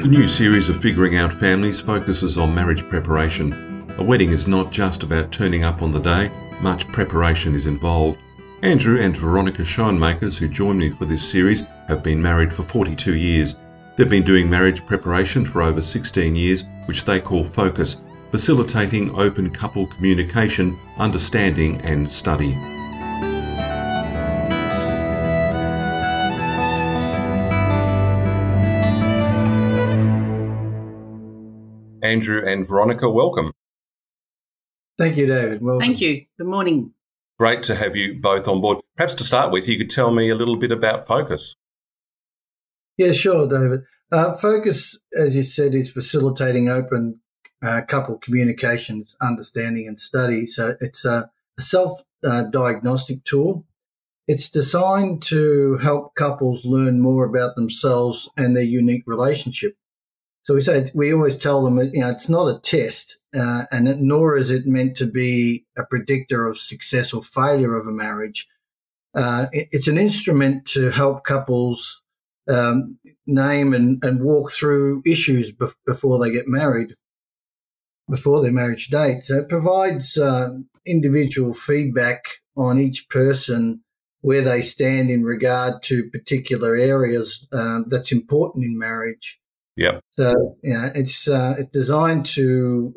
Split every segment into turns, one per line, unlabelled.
The new series of Figuring Out Families focuses on marriage preparation. A wedding is not just about turning up on the day, much preparation is involved. Andrew and Veronica Schoenmakers, who join me for this series, have been married for 42 years. They've been doing marriage preparation for over 16 years, which they call Focus, facilitating open couple communication, understanding, and study. Andrew and Veronica, welcome.
Thank you, David. Well,
Thank you. Good morning.
Great to have you both on board. Perhaps to start with, you could tell me a little bit about Focus.
Yeah, sure, David. Uh, Focus, as you said, is facilitating open uh, couple communications, understanding, and study. So it's a, a self uh, diagnostic tool. It's designed to help couples learn more about themselves and their unique relationship. So we say we always tell them, you know, it's not a test, uh, and nor is it meant to be a predictor of success or failure of a marriage. Uh, it, it's an instrument to help couples um, name and, and walk through issues bef- before they get married, before their marriage date. So it provides uh, individual feedback on each person where they stand in regard to particular areas uh, that's important in marriage.
Yep.
So yeah, it's uh, it's designed to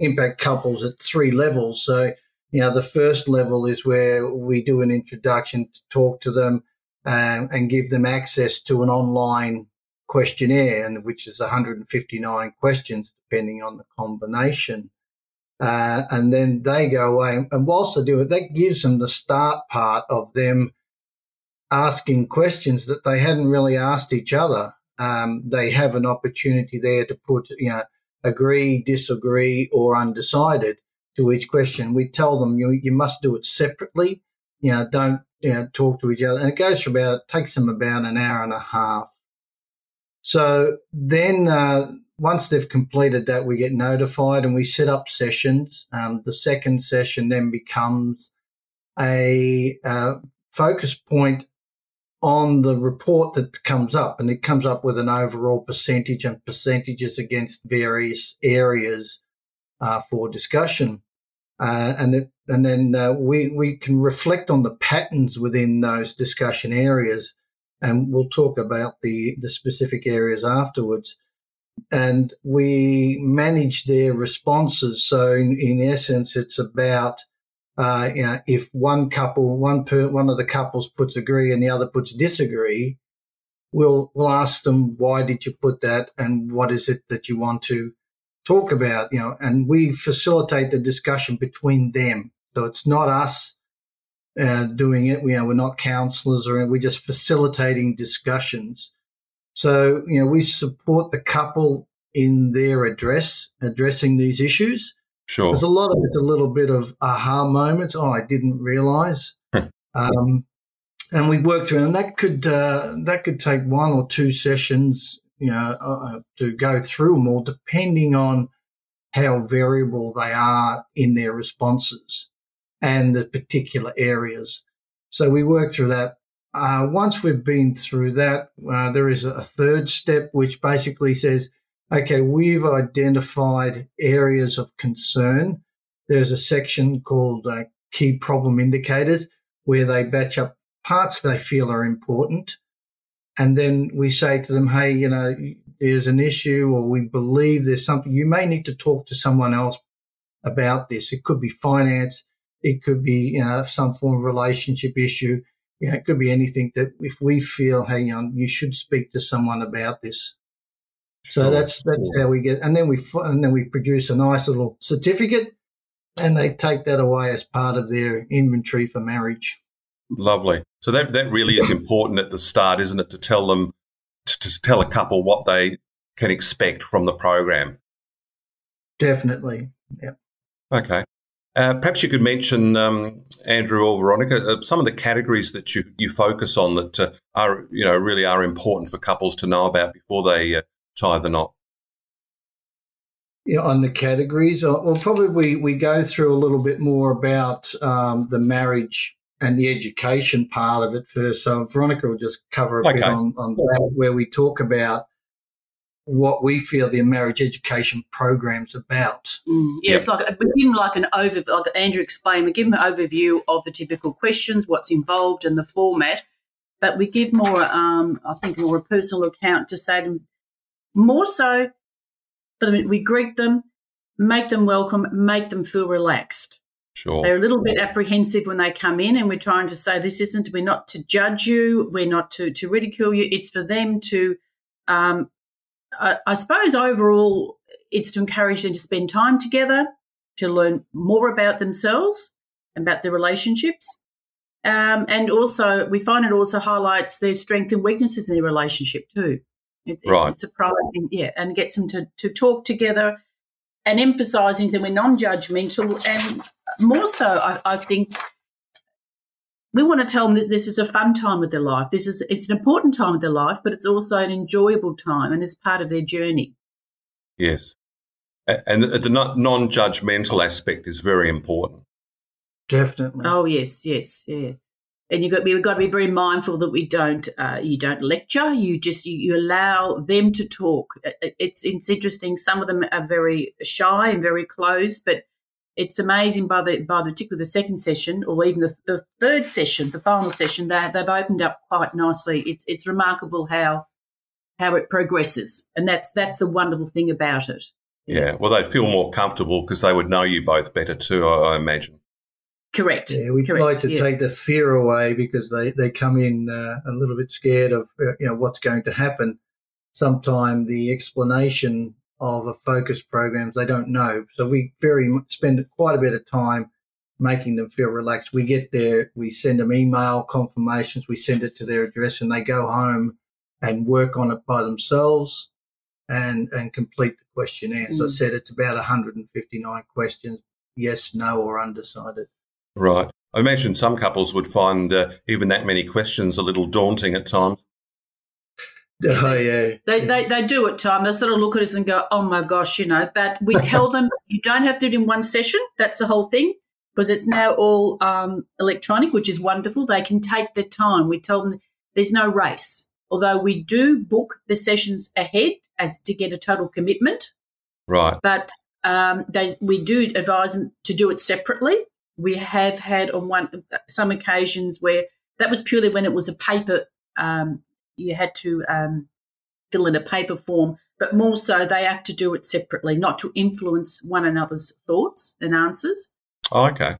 impact couples at three levels. So you know, the first level is where we do an introduction to talk to them um, and give them access to an online questionnaire, and which is 159 questions depending on the combination. Uh, and then they go away, and whilst they do it, that gives them the start part of them asking questions that they hadn't really asked each other um, they have an opportunity there to put, you know, agree, disagree, or undecided to each question. We tell them you, you must do it separately. You know, don't you know, talk to each other. And it goes for about, it takes them about an hour and a half. So then uh, once they've completed that, we get notified and we set up sessions. Um, the second session then becomes a uh, focus point on the report that comes up, and it comes up with an overall percentage and percentages against various areas uh, for discussion. Uh, and it, and then uh, we we can reflect on the patterns within those discussion areas, and we'll talk about the the specific areas afterwards. And we manage their responses. So in, in essence, it's about uh, you know, if one couple, one per, one of the couples puts agree and the other puts disagree, we'll we'll ask them why did you put that and what is it that you want to talk about, you know, and we facilitate the discussion between them. So it's not us uh, doing it. We, know, we're not counselors or we're just facilitating discussions. So you know, we support the couple in their address addressing these issues
Sure.
There's a lot of it's a little bit of aha moments. Oh, I didn't realize. um, and we work through, and that could uh, that could take one or two sessions, you know, uh, to go through them all, depending on how variable they are in their responses and the particular areas. So we work through that. Uh, once we've been through that, uh, there is a third step which basically says okay, we've identified areas of concern. There's a section called uh, key problem indicators where they batch up parts they feel are important. And then we say to them, hey, you know, there's an issue or we believe there's something. You may need to talk to someone else about this. It could be finance. It could be, you know, some form of relationship issue. You know, it could be anything that if we feel, hey, you, know, you should speak to someone about this. So that's that's how we get, and then we and then we produce a nice little certificate, and they take that away as part of their inventory for marriage.
Lovely. So that that really is important at the start, isn't it? To tell them to, to tell a couple what they can expect from the program.
Definitely. Yeah.
Okay. Uh, perhaps you could mention, um, Andrew or Veronica, uh, some of the categories that you, you focus on that uh, are, you know, really are important for couples to know about before they uh, tie the knot?
Yeah, on the categories, or, probably we, we go through a little bit more about um, the marriage and the education part of it first. So Veronica will just cover a okay. bit on, on that, where we talk about what we feel the marriage education program's about.
Mm, yeah, yep. it's like we give them like an overview, like Andrew explained, we give them an overview of the typical questions, what's involved, and the format. But we give more, um, I think, more a personal account to say to them more so. We greet them, make them welcome, make them feel relaxed.
Sure.
They're a little bit apprehensive when they come in, and we're trying to say this isn't. We're not to judge you. We're not to to ridicule you. It's for them to um, I, I suppose overall, it's to encourage them to spend time together, to learn more about themselves, about their relationships. Um, and also, we find it also highlights their strengths and weaknesses in their relationship too. It's,
right.
it's, it's surprising, yeah, and gets them to, to talk together and emphasising that we're non judgmental. And more so, I, I think we want to tell them that this is a fun time of their life. This is it's an important time of their life, but it's also an enjoyable time and is part of their journey.
Yes, and the non-judgmental aspect is very important.
Definitely.
Oh yes, yes, yeah. And you got we've got to be very mindful that we don't uh, you don't lecture. You just you, you allow them to talk. It's it's interesting. Some of them are very shy and very closed, but it's amazing by the by the particularly the second session or even the, the third session, the final session, they they've opened up quite nicely. It's it's remarkable how how it progresses, and that's that's the wonderful thing about it.
Yeah, well, they'd feel more comfortable because they would know you both better too. I, I imagine.
Correct.
Yeah, we
Correct.
like to
yeah.
take the fear away because they they come in uh, a little bit scared of uh, you know what's going to happen. Sometimes the explanation of a focus programs they don't know. So we very spend quite a bit of time making them feel relaxed. We get there, we send them email confirmations, we send it to their address, and they go home and work on it by themselves and and complete the questionnaire. Mm. So I said it's about 159 questions, yes, no, or undecided.
Right. I imagine some couples would find uh, even that many questions a little daunting at times.
Oh yeah.
They, they they do at times. They sort of look at us and go, "Oh my gosh," you know. But we tell them you don't have to do it in one session. That's the whole thing because it's now all um, electronic, which is wonderful. They can take their time. We tell them there's no race, although we do book the sessions ahead as to get a total commitment.
Right.
But um, they, we do advise them to do it separately. We have had on one some occasions where that was purely when it was a paper um, you had to um, fill in a paper form, but more so they have to do it separately, not to influence one another's thoughts and answers.
Oh, okay.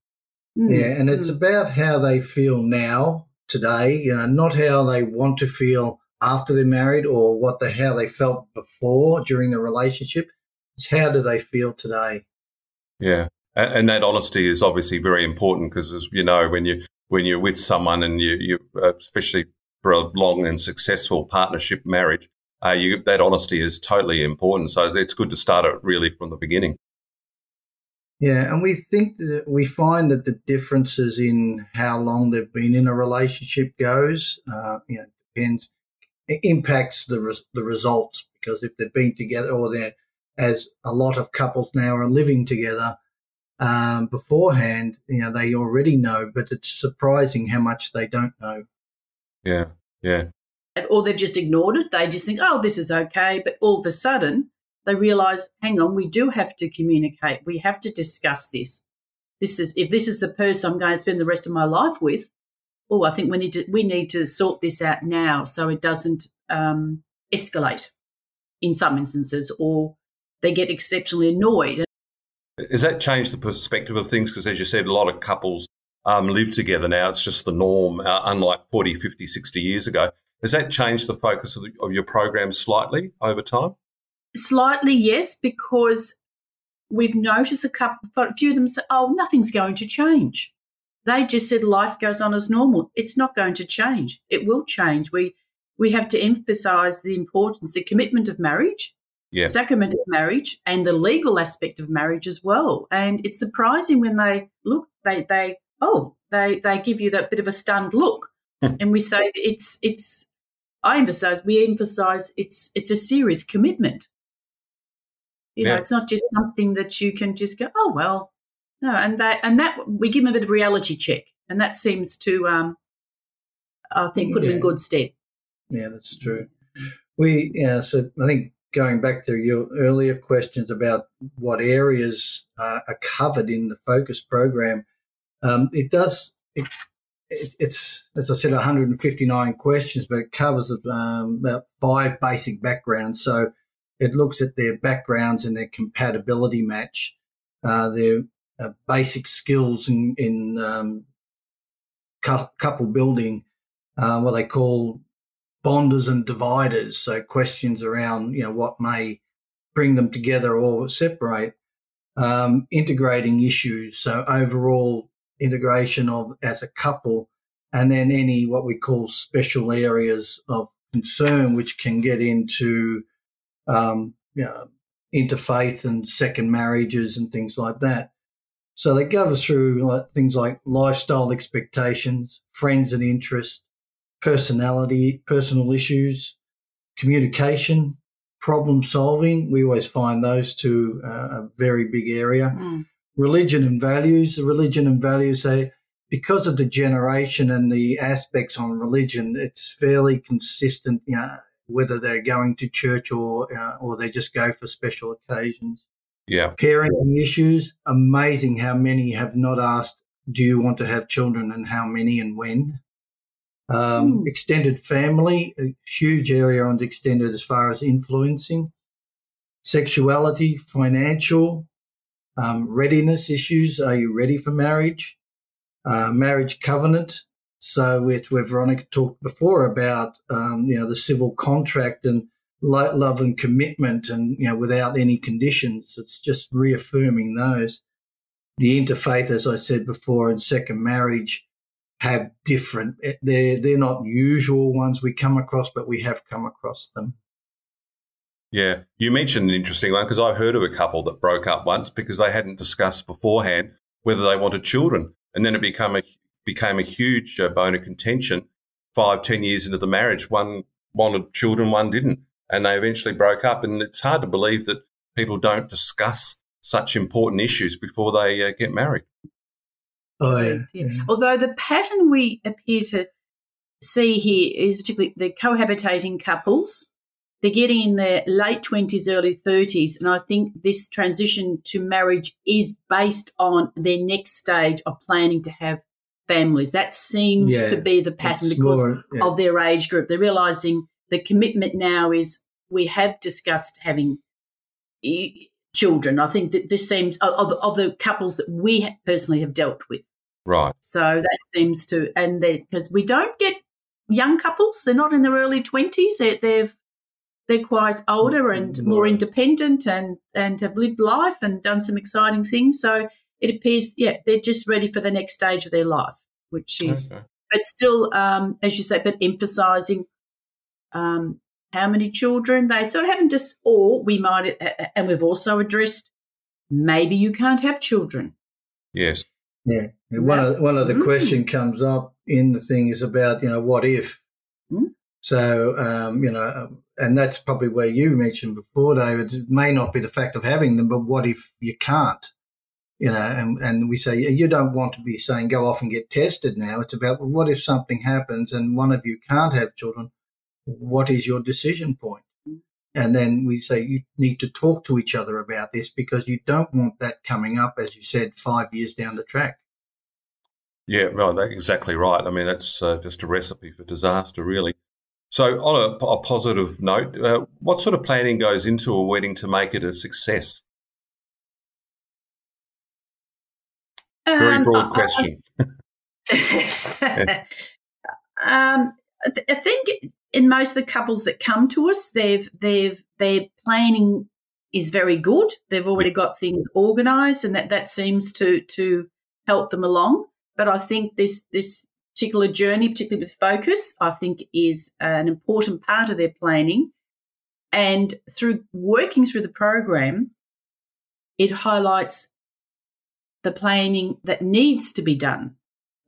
Mm. Yeah, and it's mm. about how they feel now, today, you know, not how they want to feel after they're married or what the how they felt before during the relationship. It's how do they feel today?
Yeah. And, that honesty is obviously very important because, as you know, when you when you're with someone and you, you uh, especially for a long and successful partnership marriage, uh, you, that honesty is totally important. So it's good to start it really from the beginning.
Yeah, and we think that we find that the differences in how long they've been in a relationship goes, uh, you know, depends, impacts the res- the results because if they've been together or they're as a lot of couples now are living together um, beforehand, you know, they already know, but it's surprising how much they don't know.
Yeah, yeah.
Or they've just ignored it. They just think, oh, this is okay. But all of a sudden, they realize, hang on, we do have to communicate. We have to discuss this. This is if this is the person I'm going to spend the rest of my life with. Oh, I think we need to we need to sort this out now so it doesn't um, escalate in some instances, or they get exceptionally annoyed.
Has that changed the perspective of things? Because as you said, a lot of couples um, live together now. It's just the norm, uh, unlike 40, 50, 60 years ago. Has that changed the focus of, the, of your program slightly over time?
Slightly, yes, because we've noticed a couple, a few of them say, oh, nothing's going to change. They just said life goes on as normal. It's not going to change. It will change. We we have to emphasize the importance, the commitment of marriage,
yeah.
sacrament of marriage, and the legal aspect of marriage as well. And it's surprising when they look, they they oh, they they give you that bit of a stunned look, hmm. and we say it's it's. I emphasize we emphasize it's it's a serious commitment. You know, it's not just something that you can just go, oh well, no, and that and that we give them a bit of reality check, and that seems to, um, I think, put yeah. them in good stead.
Yeah, that's true. We yeah, so I think going back to your earlier questions about what areas uh, are covered in the focus program, um, it does. It, it, it's as I said, 159 questions, but it covers um, about five basic backgrounds. So it looks at their backgrounds and their compatibility match, uh, their uh, basic skills in, in um, couple building, uh, what they call bonders and dividers. So questions around you know what may bring them together or separate. Um, integrating issues, so overall integration of as a couple, and then any what we call special areas of concern, which can get into um, you know, interfaith and second marriages and things like that. So they go through things like lifestyle expectations, friends and interests, personality, personal issues, communication, problem solving. We always find those two uh, a very big area. Mm. Religion and values. The religion and values, they because of the generation and the aspects on religion, it's fairly consistent. You know, whether they're going to church or uh, or they just go for special occasions.
Yeah.
Parenting issues. Amazing how many have not asked, "Do you want to have children?" and how many and when. Um, mm. Extended family, a huge area on extended as far as influencing. Sexuality, financial, um, readiness issues. Are you ready for marriage? Uh, marriage covenant. So, with where Veronica talked before about um, you know the civil contract and love and commitment, and you know without any conditions, it's just reaffirming those. The interfaith, as I said before, and second marriage have different. Eh, they're they're not usual ones we come across, but we have come across them.
Yeah, you mentioned an interesting one because I heard of a couple that broke up once because they hadn't discussed beforehand whether they wanted children, and then it became a became a huge uh, bone of contention. Five, ten years into the marriage, one wanted children, one didn't, and they eventually broke up. And it's hard to believe that people don't discuss such important issues before they uh, get married.
Oh, yeah.
Yeah. Although the pattern we appear to see here is particularly the cohabitating couples. They're getting in their late 20s, early 30s. And I think this transition to marriage is based on their next stage of planning to have families. That seems yeah, to be the pattern because more, yeah. of their age group. They're realizing the commitment now is we have discussed having children. I think that this seems of, of the couples that we personally have dealt with.
Right.
So that seems to, and because we don't get young couples, they're not in their early twenties. They're, they've they're quite older and more independent and and have lived life and done some exciting things. So it appears, yeah, they're just ready for the next stage of their life, which is, okay. but still, um, as you say, but emphasising um, how many children they sort of haven't just, or we might, and we've also addressed maybe you can't have children.
Yes.
Yeah. One of one of the mm. question comes up in the thing is about you know what if. Mm. So um, you know, um, and that's probably where you mentioned before, David. It may not be the fact of having them, but what if you can't? You know, and, and we say you don't want to be saying go off and get tested now. It's about well, what if something happens and one of you can't have children? What is your decision point? And then we say you need to talk to each other about this because you don't want that coming up, as you said, five years down the track.
Yeah, well, that's exactly right. I mean, that's uh, just a recipe for disaster, really. So, on a, a positive note, uh, what sort of planning goes into a wedding to make it a success? Um, Very broad question.
um, I think in most of the couples that come to us, they've they've their planning is very good. They've already got things organised, and that that seems to to help them along. But I think this this particular journey, particularly with focus, I think is an important part of their planning. And through working through the program, it highlights the planning that needs to be done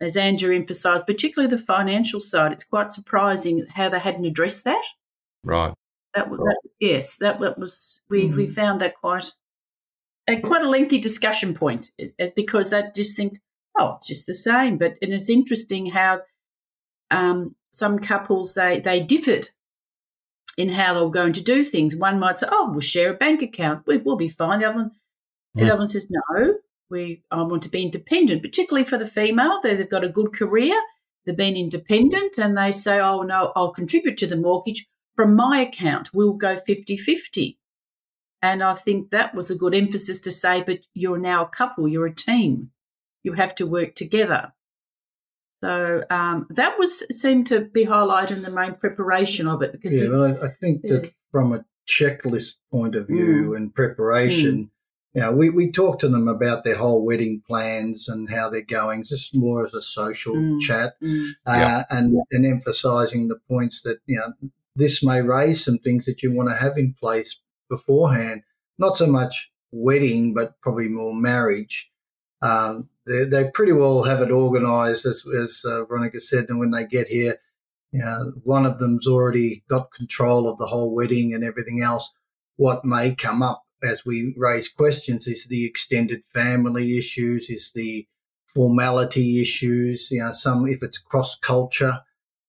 as Andrew emphasised, particularly the financial side, it's quite surprising how they hadn't addressed that.
Right.
That, that yes, that, that was we, mm. we found that quite a quite a lengthy discussion point because I just think, oh, it's just the same. But and it's interesting how um, some couples they they differed in how they were going to do things. One might say, "Oh, we'll share a bank account. We, will be fine." The other one, the other one says, "No, we I want to be independent." Particularly for the female, they, they've got a good career, they've been independent, and they say, "Oh no, I'll contribute to the mortgage from my account. We'll go 50-50. And I think that was a good emphasis to say, "But you're now a couple. You're a team. You have to work together." So um, that was seemed to be highlighted in the main preparation of it because
yeah, the, but I, I think yeah. that from a checklist point of view mm. and preparation, mm. You know, we, we talk to them about their whole wedding plans and how they're going, just more as a social mm. chat, mm. uh, yeah. and and emphasising the points that you know this may raise some things that you want to have in place beforehand. Not so much wedding, but probably more marriage. Um, they, they pretty well have it organised, as, as uh, Veronica said. And when they get here, you know, one of them's already got control of the whole wedding and everything else. What may come up as we raise questions is the extended family issues, is the formality issues. You know, some if it's cross culture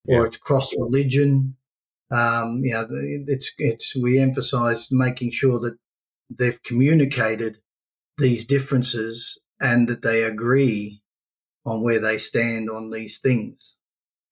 or yeah. it's cross religion. Um, you know, it's it's we emphasise making sure that they've communicated these differences and that they agree on where they stand on these things.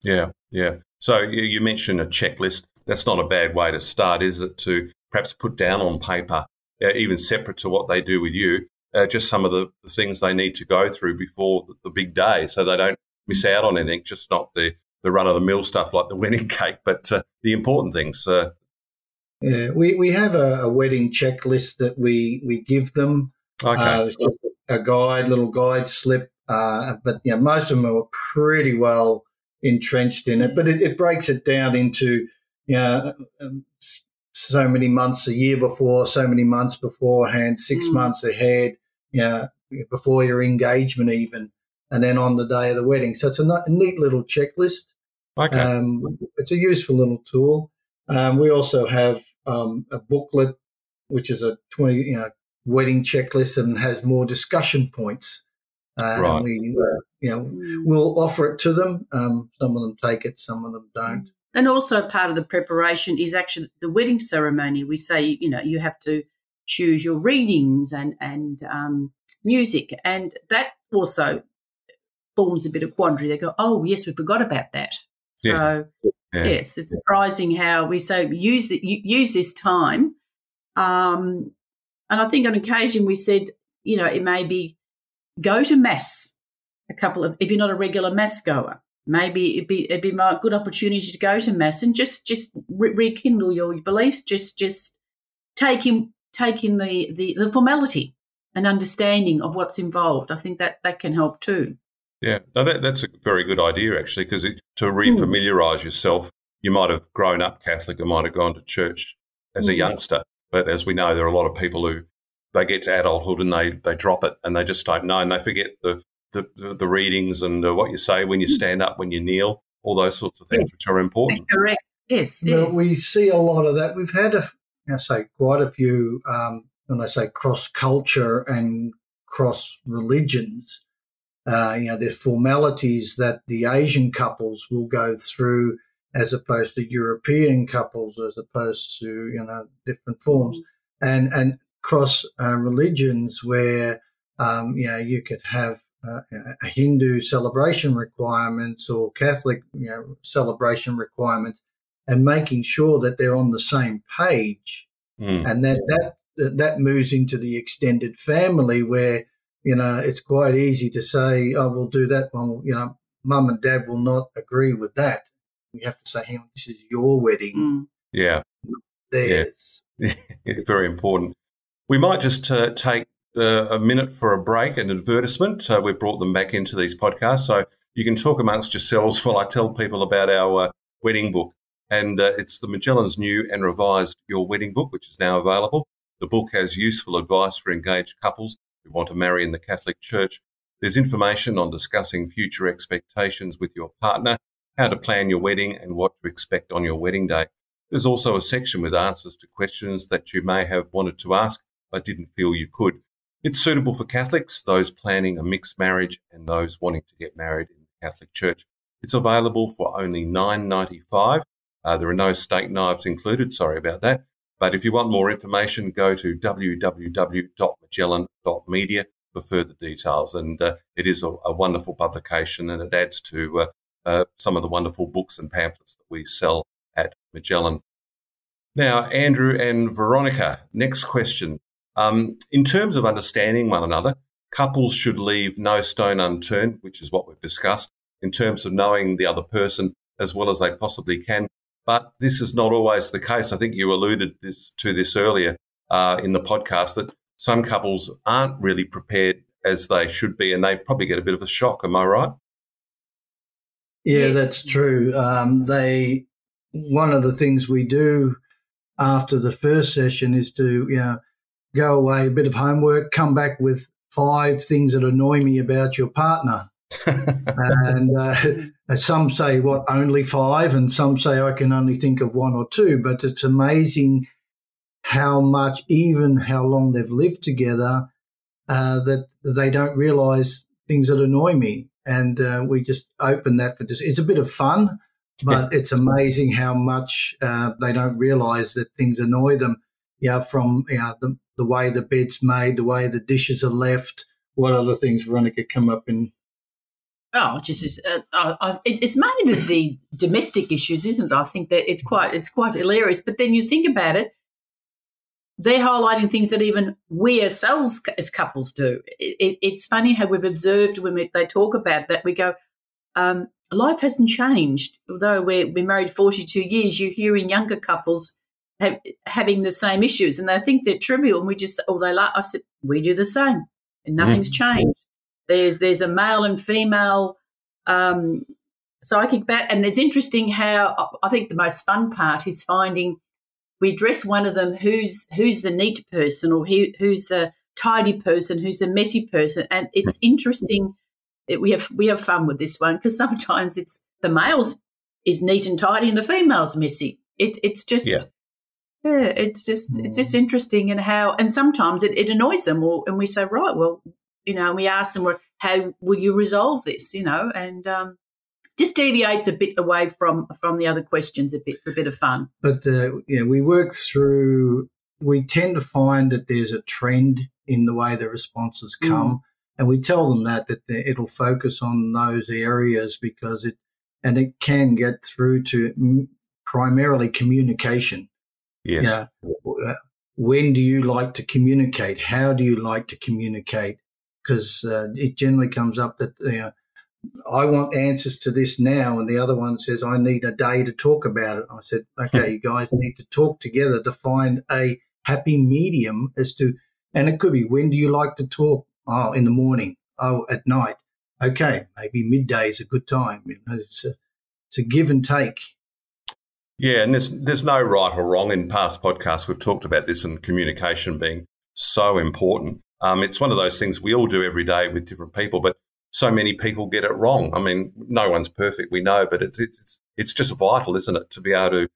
Yeah, yeah. So you mentioned a checklist. That's not a bad way to start, is it? To perhaps put down on paper, uh, even separate to what they do with you, uh, just some of the, the, things they need to go through before the, the, big day, so they don't miss out on anything. Just not the the run of the mill stuff like the wedding cake, but uh, the important things. Uh.
yeah, we, we have a, a, wedding checklist that we we give them.
Okay. Uh,
a guide, little guide slip. Uh, but yeah, most of them are pretty well entrenched in it. But it, it breaks it down into you know um, so many months a year before, so many months beforehand, six mm. months ahead. You know, before your engagement even, and then on the day of the wedding. So it's a, a neat little checklist.
Okay.
Um, it's a useful little tool. Um, we also have um, a booklet, which is a 20, you know, wedding checklist and has more discussion points. Uh, right. And we, uh, you know, we'll offer it to them. Um, some of them take it, some of them don't.
And also part of the preparation is actually the wedding ceremony. We say, you know, you have to choose your readings and and um, music, and that also forms a bit of quandary. They go, oh yes, we forgot about that. So yeah. Yeah. yes, it's surprising how we say use the, use this time um, and I think on occasion we said, you know, it may be go to mass a couple of, if you're not a regular mass goer, maybe it'd be it'd be a good opportunity to go to mass and just just re- rekindle your beliefs. Just just take in take in the, the the formality and understanding of what's involved. I think that that can help too.
Yeah, no, that, that's a very good idea actually, because to refamiliarize mm. yourself, you might have grown up Catholic, you might have gone to church as a youngster, but as we know, there are a lot of people who they get to adulthood and they, they drop it and they just don't know and they forget the, the, the readings and uh, what you say when you mm. stand up, when you kneel, all those sorts of things yes. which are important.
Correct. Yes.
Yeah. we see a lot of that. We've had, a, I say, quite a few, um, when I say cross culture and cross religions, uh, you know, there's formalities that the Asian couples will go through as opposed to European couples, as opposed to you know different forms, mm-hmm. and and cross uh, religions where um, you know you could have uh, a Hindu celebration requirements or Catholic you know celebration requirements, and making sure that they're on the same page, mm. and that that that moves into the extended family where you know it's quite easy to say, "Oh, we'll do that." Well, you know, mum and dad will not agree with that we have to say, hang on, this is your wedding.
Mm. Yeah.
Theirs.
Yeah. Very important. We might just uh, take uh, a minute for a break, an advertisement. Uh, we've brought them back into these podcasts. So you can talk amongst yourselves while I tell people about our uh, wedding book. And uh, it's the Majellan's new and revised Your Wedding Book, which is now available. The book has useful advice for engaged couples who want to marry in the Catholic Church. There's information on discussing future expectations with your partner how to plan your wedding and what to expect on your wedding day. There's also a section with answers to questions that you may have wanted to ask but didn't feel you could. It's suitable for Catholics, those planning a mixed marriage, and those wanting to get married in the Catholic Church. It's available for only $9.95 Uh, there are no steak knives included. Sorry about that. But if you want more information, go to www.majellan.media for further details. And uh, it is a, a, wonderful publication and it adds to uh, uh, some of the wonderful books and pamphlets that we sell at Majellan. Now, Andrew and Veronica, next question. Um, in terms of understanding one another, couples should leave no stone unturned, which is what we've discussed, in terms of knowing the other person as well as they possibly can. But this is not always the case. I think you alluded this, to this earlier uh, in the podcast that some couples aren't really prepared as they should be, and they probably get a bit of a shock. Am I right?
Yeah, that's true. Um, they one of the things we do after the first session is to you know go away, a bit of homework, come back with five things that annoy me about your partner. and uh, some say what only five, and some say I can only think of one or two. But it's amazing how much, even how long they've lived together, uh, that they don't realise things that annoy me. And uh, we just open that for just, it's a bit of fun, but it's amazing how much uh, they don't realise that things annoy them. Yeah, from you know, the, the way the bed's made, the way the dishes are left. What other things, Veronica, come up in
Oh, just uh, it's mainly the, the, domestic issues, isn't it? I think that it's quite it's quite hilarious. But then you think about it, they're highlighting things that even we ourselves as couples do. It, it, it's funny how we've observed when we, they talk about that. We go, um, life hasn't changed. Although we're, we're married forty two years, you're hearing younger couples having the same issues, and they think they're trivial. And we just, oh, they like. I said, we do the same, and nothing's mm. changed. There's there's a male and female um, psychic bat, and it's interesting how I think the most fun part is finding we address one of them who's who's the neat person or who, who's the tidy person, who's the messy person, and it's interesting. That we have we have fun with this one because sometimes it's the males is neat and tidy and the female's messy. It it's just. Yeah. Yeah, it's just it's just interesting and how and sometimes it, it annoys them or and we say right well you know, and we ask them, how will you resolve this, you know, and um, just deviates a bit away from from the other questions a bit for a bit of fun.
But uh, yeah, we work through. We tend to find that there's a trend in the way the responses mm. come, mm. and we tell them that that it'll focus on those areas because it and it can get through to primarily communication.
Yes.
Yeah. When do you like to communicate? How do you like to communicate? because uh, it generally comes up that you know, I want answers to this now, and the other one says I need a day to talk about it. I said, okay, you guys need to talk together to find a happy medium as to, and it could be when do you like to talk? Oh, in the morning. Oh, at night. Okay, maybe midday is a good time. You know, it's a, it's a give and take.
Yeah, and there's there's no right or wrong. In past podcasts, we've talked about this and communication being so important. Um, it's one of those things we all do every day with different people, but so many people get it wrong. I mean, no one's perfect, we know, but it's it's it's just vital, isn't it, to be able to,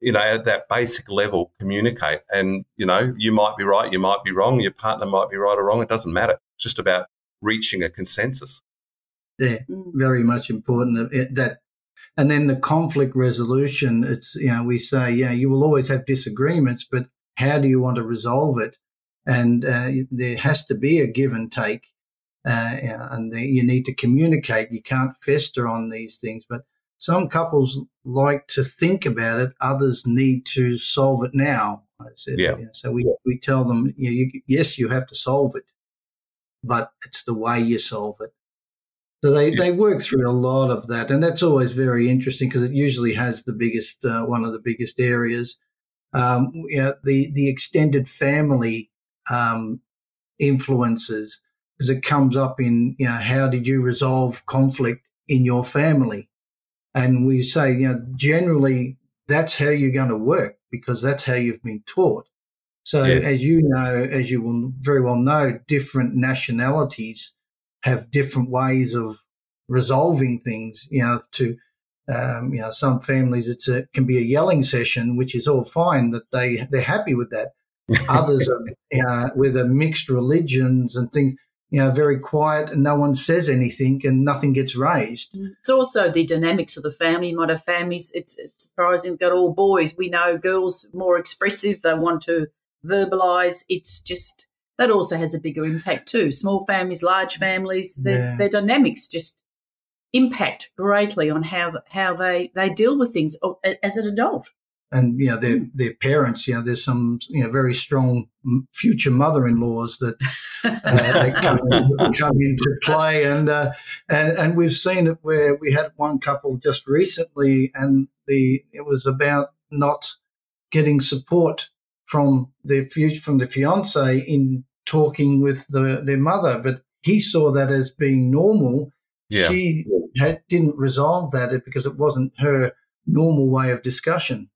you know, at that basic level, communicate. And you know, you might be right, you might be wrong, your partner might be right or wrong. It doesn't matter. It's just about reaching a consensus.
Yeah, mm. very much important that and then the conflict resolution it's you know we say yeah you will always have disagreements but how do you want to resolve it and uh, there has to be a give and take, uh, and the, you need to communicate. You can't fester on these things, but some couples like to think about it. Others need to solve it now. I said, yeah. yeah. So we, we tell them, you, know, you, yes, you have to solve it, but it's the way you solve it. So they, yeah. they work through a lot of that, and that's always very interesting because it usually has the biggest uh, one of the biggest areas. Um, you know, the the extended family um, influences because it comes up in you know how did you resolve conflict in your family and we say you know generally that's how you're going to work because that's how you've been taught so yeah. as you know as you will very well know different nationalities have different ways of resolving things you know to um, you know some families it's a can be a yelling session which is all fine that they they're happy with that Others are uh, with a mixed religions and things. you know, very quiet and no one says anything and nothing gets raised.
Mm. It's also the dynamics of the family. You might have families, it's, it's surprising, got all boys. We know girls more expressive, they want to verbalize. It's just, that also has a bigger impact too. Small families, large families, their, yeah. their dynamics just impact greatly on how how they they deal with things as an adult.
And you know their hmm. their parents. You know, there's some you know very strong future mother-in-laws that uh, that come, come, into play, and uh, and and we've seen it where we had one couple just recently, and the it was about not getting support from the from the fiance in talking with the, their mother, but he saw that as being normal. Yeah. She had, didn't resolve that because it wasn't her normal way of discussion.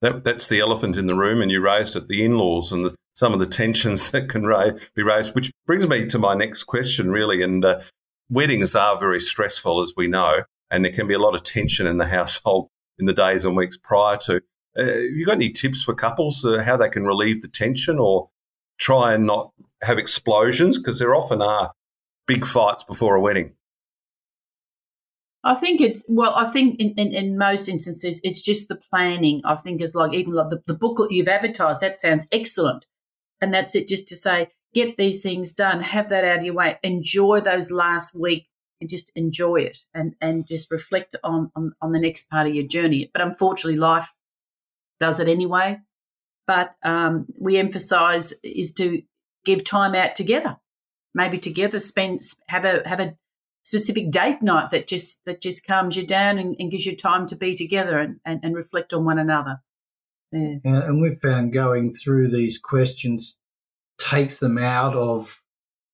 That, that's the elephant in the room, and you raised it the in laws and the, some of the tensions that can raise, be raised, which brings me to my next question, really. And uh, weddings are very stressful, as we know, and there can be a lot of tension in the household in the days and weeks prior to. Uh, you got any tips for couples uh, how they can relieve the tension or try and not have explosions? Because there often are big fights before a wedding.
I think it's well. I think in, in, in, most instances, it's just the planning. I think is like even like the, the booklet you've advertised. That sounds excellent, and that's it. Just to say, get these things done, have that out of your way, enjoy those last week, and just enjoy it, and and just reflect on on, on the next part of your journey. But unfortunately, life does it anyway. But um, we emphasise is to give time out together, maybe together spend have a have a specific date night that just that just calms you down and, and gives you time to be together and, and, and reflect on one another.
Yeah. and we've found going through these questions takes them out of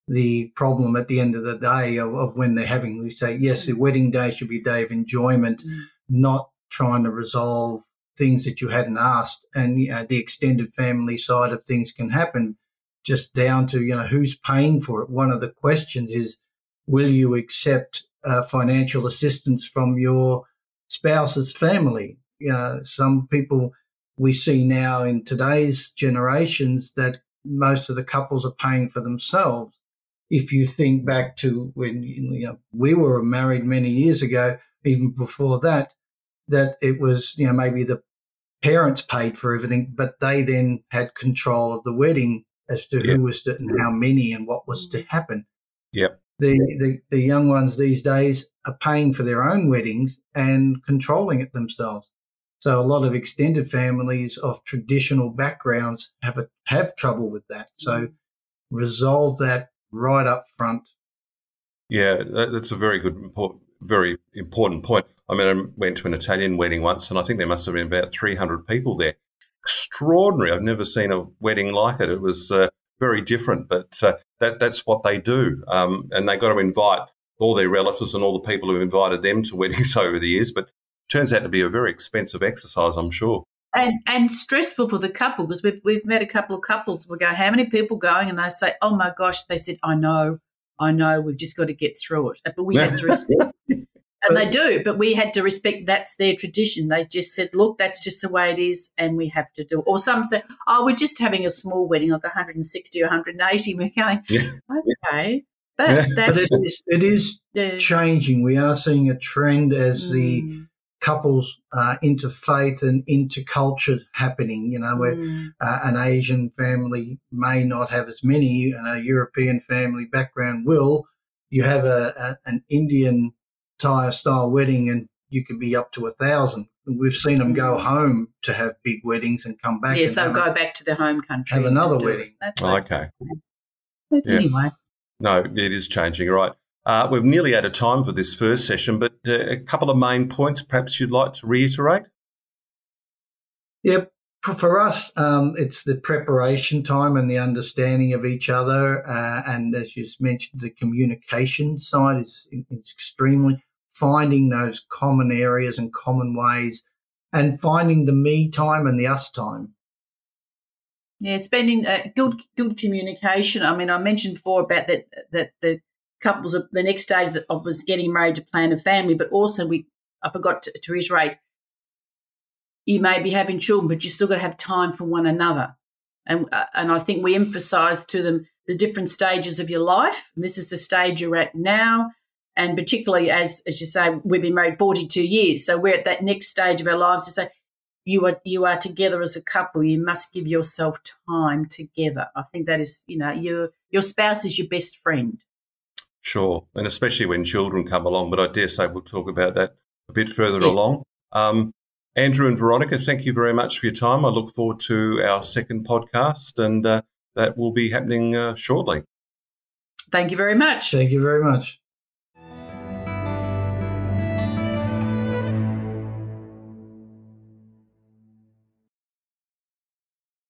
the problem at the end of the day of, of when they're having we say yes the wedding day should be a day of enjoyment mm. not trying to resolve things that you hadn't asked and you know, the extended family side of things can happen just down to you know who's paying for it one of the questions is will you accept uh, financial assistance from your spouse's family? You know, some people we see now in today's generations that most of the couples are paying for themselves. If you think back to when you know, we were married many years ago, even before that, that it was you know maybe the parents paid for everything, but they then had control of the wedding as to yep. who was to, and how many and what was to happen.
Yep
the, the, the young ones these days are paying for their own weddings and controlling it themselves. So a lot of extended families of traditional backgrounds have a, have trouble with that. So mm-hmm. resolve that right up front.
Yeah, that's a very good, very important point. I mean, I went to an Italian wedding once, and I think there must have been about 300 people there. Extraordinary! I've never seen a wedding like it. It was uh, very different, but uh, that that's what they do, um, and they got to invite all their relatives and all the people who've invited them to weddings over the years. But turns out to be a very expensive exercise, I'm sure.
And and stressful for the couple because we've we've met a couple of couples. We go, how many people going? And they say, oh my gosh. They said, I know, I know. We've just got to get through it. But we had to respect. And they do, but we had to respect that's their tradition. They just said, look, that's just the way it is, and we have to do it. Or some say, oh, we're just having a small wedding, like 160 or 180. We're going, yeah. okay. But, yeah.
but it is, it is yeah. changing. We are seeing a trend as mm. the couples uh, interfaith and interculture happening. You know, where mm. uh, an Asian family may not have as many, and a European family background will. You have a, a an Indian Thai style wedding and you could be up to a thousand. We've seen them go mm-hmm. home to have big weddings and come back.
Yes, they'll go a, back to their home country.
Have another wedding.
Oh, okay.
But yeah. anyway.
No, it is changing, right? Uh, we're nearly out of time for this first session, but uh, a couple of main points perhaps you'd like to reiterate?
Yep. For us, um, it's the preparation time and the understanding of each other. Uh, and as you mentioned, the communication side is, extremely finding those common areas and common ways and finding the me time and the us time.
Yeah, spending uh, good good communication. I mean, I mentioned before about that that the couples the next stage that was getting married to plan a family, but also we I forgot to, to reiterate you may be having children, but you still got to have time for one another. And uh, and I think we emphasise to them the different stages of your life. And this is the stage you're at now. And particularly as as you say, we've been married 42 years. So we're at that next stage of our lives to say, you are you are together as a couple. You must give yourself time together. I think that is, you know, your your spouse is your best friend.
Sure, and especially when children come along. But I dare say we'll talk about that a bit further yes. along. Um, Andrew and Veronica, thank you very much for your time. I look forward to our second podcast, and uh, that will be happening uh, shortly.
Thank you very much.
Thank you very much.